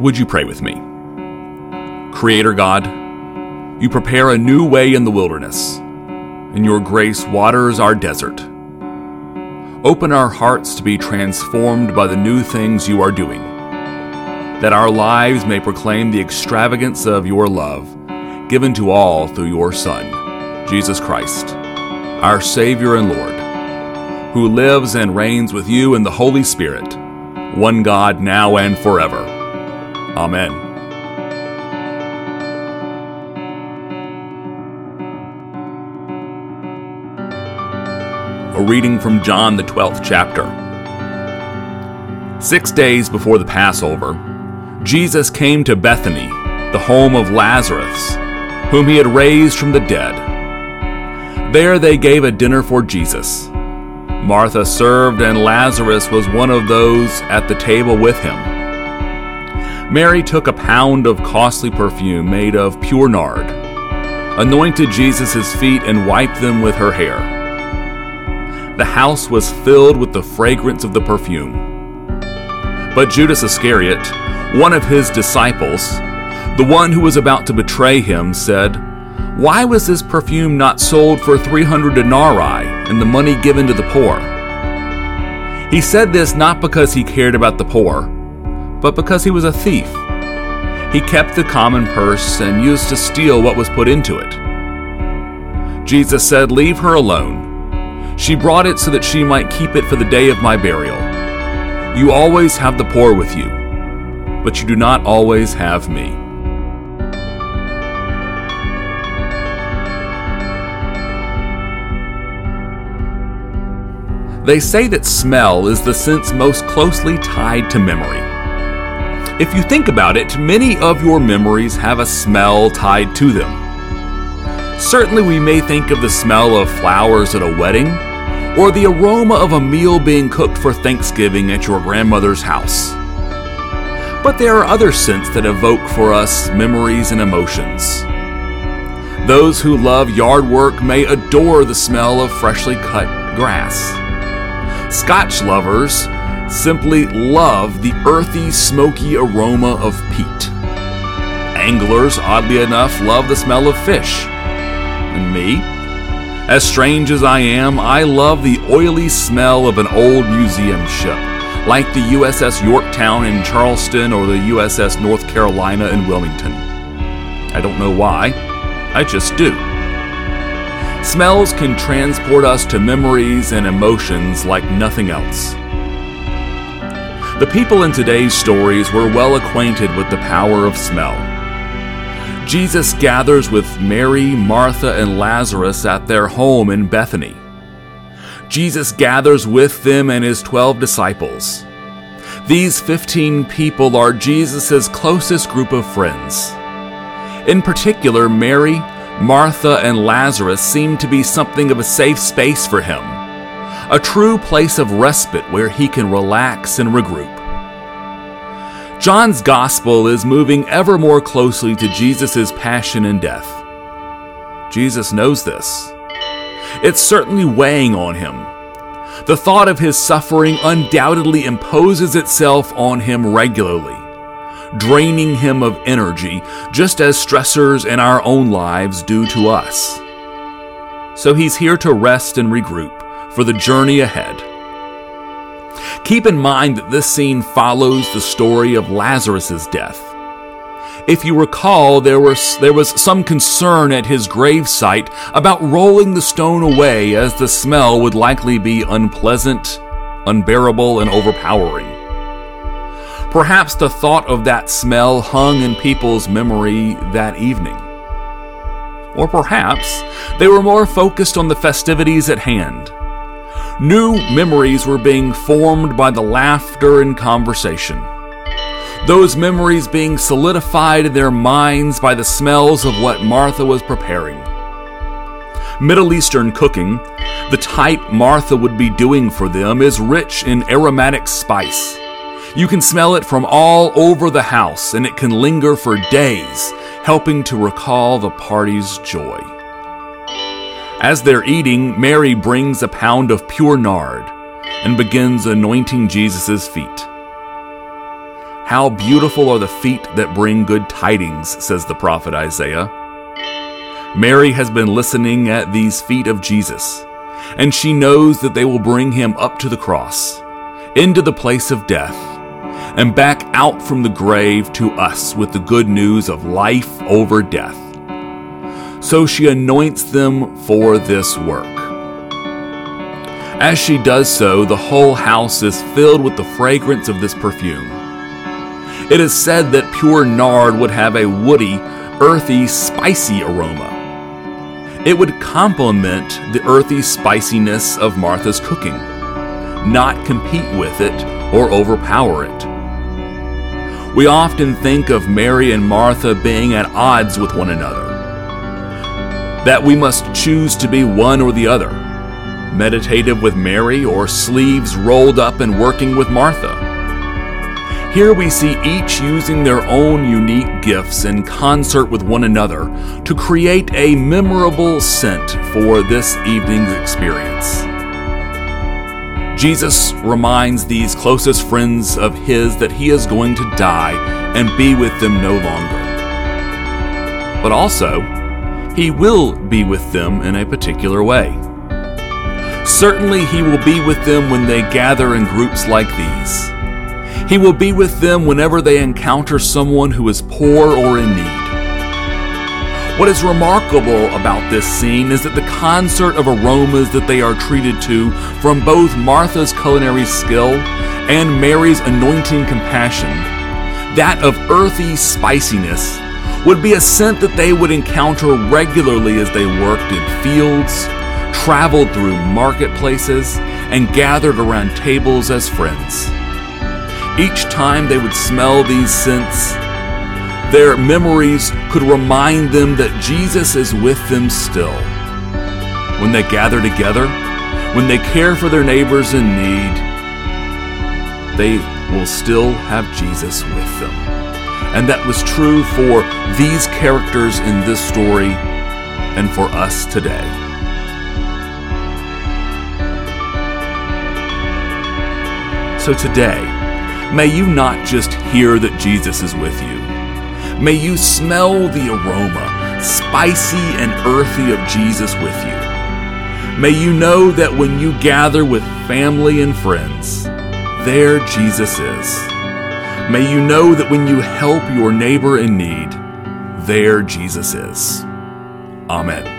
Would you pray with me? Creator God, you prepare a new way in the wilderness, and your grace waters our desert. Open our hearts to be transformed by the new things you are doing, that our lives may proclaim the extravagance of your love, given to all through your Son, Jesus Christ, our Savior and Lord, who lives and reigns with you in the Holy Spirit, one God now and forever. Amen. A reading from John, the 12th chapter. Six days before the Passover, Jesus came to Bethany, the home of Lazarus, whom he had raised from the dead. There they gave a dinner for Jesus. Martha served, and Lazarus was one of those at the table with him. Mary took a pound of costly perfume made of pure nard, anointed Jesus' feet, and wiped them with her hair. The house was filled with the fragrance of the perfume. But Judas Iscariot, one of his disciples, the one who was about to betray him, said, Why was this perfume not sold for 300 denarii and the money given to the poor? He said this not because he cared about the poor but because he was a thief. He kept the common purse and used to steal what was put into it. Jesus said, Leave her alone. She brought it so that she might keep it for the day of my burial. You always have the poor with you, but you do not always have me. They say that smell is the sense most closely tied to memory. If you think about it, many of your memories have a smell tied to them. Certainly, we may think of the smell of flowers at a wedding, or the aroma of a meal being cooked for Thanksgiving at your grandmother's house. But there are other scents that evoke for us memories and emotions. Those who love yard work may adore the smell of freshly cut grass. Scotch lovers simply love the earthy, smoky aroma of peat. Anglers, oddly enough, love the smell of fish. And me? As strange as I am, I love the oily smell of an old museum ship, like the USS Yorktown in Charleston or the USS North Carolina in Wilmington. I don't know why, I just do. Smells can transport us to memories and emotions like nothing else. The people in today's stories were well acquainted with the power of smell. Jesus gathers with Mary, Martha, and Lazarus at their home in Bethany. Jesus gathers with them and his 12 disciples. These 15 people are Jesus' closest group of friends. In particular, Mary, Martha, and Lazarus seem to be something of a safe space for him a true place of respite where he can relax and regroup. John's gospel is moving ever more closely to Jesus' passion and death. Jesus knows this. It's certainly weighing on him. The thought of his suffering undoubtedly imposes itself on him regularly, draining him of energy, just as stressors in our own lives do to us. So he's here to rest and regroup for the journey ahead. Keep in mind that this scene follows the story of Lazarus' death. If you recall, there was, there was some concern at his gravesite about rolling the stone away, as the smell would likely be unpleasant, unbearable, and overpowering. Perhaps the thought of that smell hung in people's memory that evening. Or perhaps they were more focused on the festivities at hand New memories were being formed by the laughter and conversation. Those memories being solidified in their minds by the smells of what Martha was preparing. Middle Eastern cooking, the type Martha would be doing for them, is rich in aromatic spice. You can smell it from all over the house, and it can linger for days, helping to recall the party's joy. As they're eating, Mary brings a pound of pure nard and begins anointing Jesus' feet. How beautiful are the feet that bring good tidings, says the prophet Isaiah. Mary has been listening at these feet of Jesus, and she knows that they will bring him up to the cross, into the place of death, and back out from the grave to us with the good news of life over death. So she anoints them for this work. As she does so, the whole house is filled with the fragrance of this perfume. It is said that pure nard would have a woody, earthy, spicy aroma. It would complement the earthy spiciness of Martha's cooking, not compete with it or overpower it. We often think of Mary and Martha being at odds with one another, that we must choose to be one or the other, meditative with Mary or sleeves rolled up and working with Martha. Here we see each using their own unique gifts in concert with one another to create a memorable scent for this evening's experience. Jesus reminds these closest friends of his that he is going to die and be with them no longer. But also, he will be with them in a particular way. Certainly, he will be with them when they gather in groups like these. He will be with them whenever they encounter someone who is poor or in need. What is remarkable about this scene is that the concert of aromas that they are treated to from both Martha's culinary skill and Mary's anointing compassion, that of earthy spiciness, would be a scent that they would encounter regularly as they worked in fields, traveled through marketplaces, and gathered around tables as friends. Each time they would smell these scents, their memories could remind them that Jesus is with them still. When they gather together, when they care for their neighbors in need, they will still have Jesus with them. And that was true for these characters in this story and for us today. So today, May you not just hear that Jesus is with you. May you smell the aroma, spicy and earthy, of Jesus with you. May you know that when you gather with family and friends, there Jesus is. May you know that when you help your neighbor in need, there Jesus is. Amen.